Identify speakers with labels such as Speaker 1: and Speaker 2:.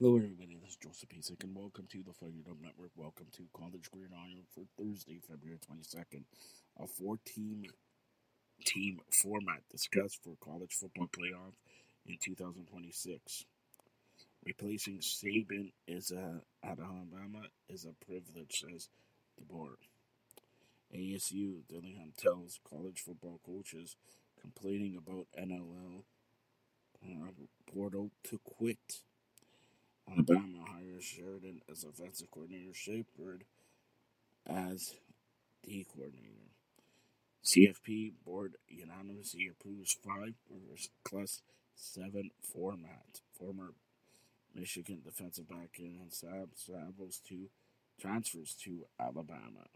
Speaker 1: Hello, everybody. This is Joseph Pesek, and welcome to the Fired Up Network. Welcome to College Green Gridiron for Thursday, February 22nd. A four team team format discussed for college football playoff in 2026. Replacing Saban is a, at Alabama is a privilege, says the board. ASU Dillingham tells college football coaches complaining about NIL uh, portal to quit. Alabama hires Sheridan as offensive coordinator, Shepherd as D coordinator. CFP board unanimously approves five class seven format. Former Michigan defensive back and Sabb Sabos to transfers to Alabama.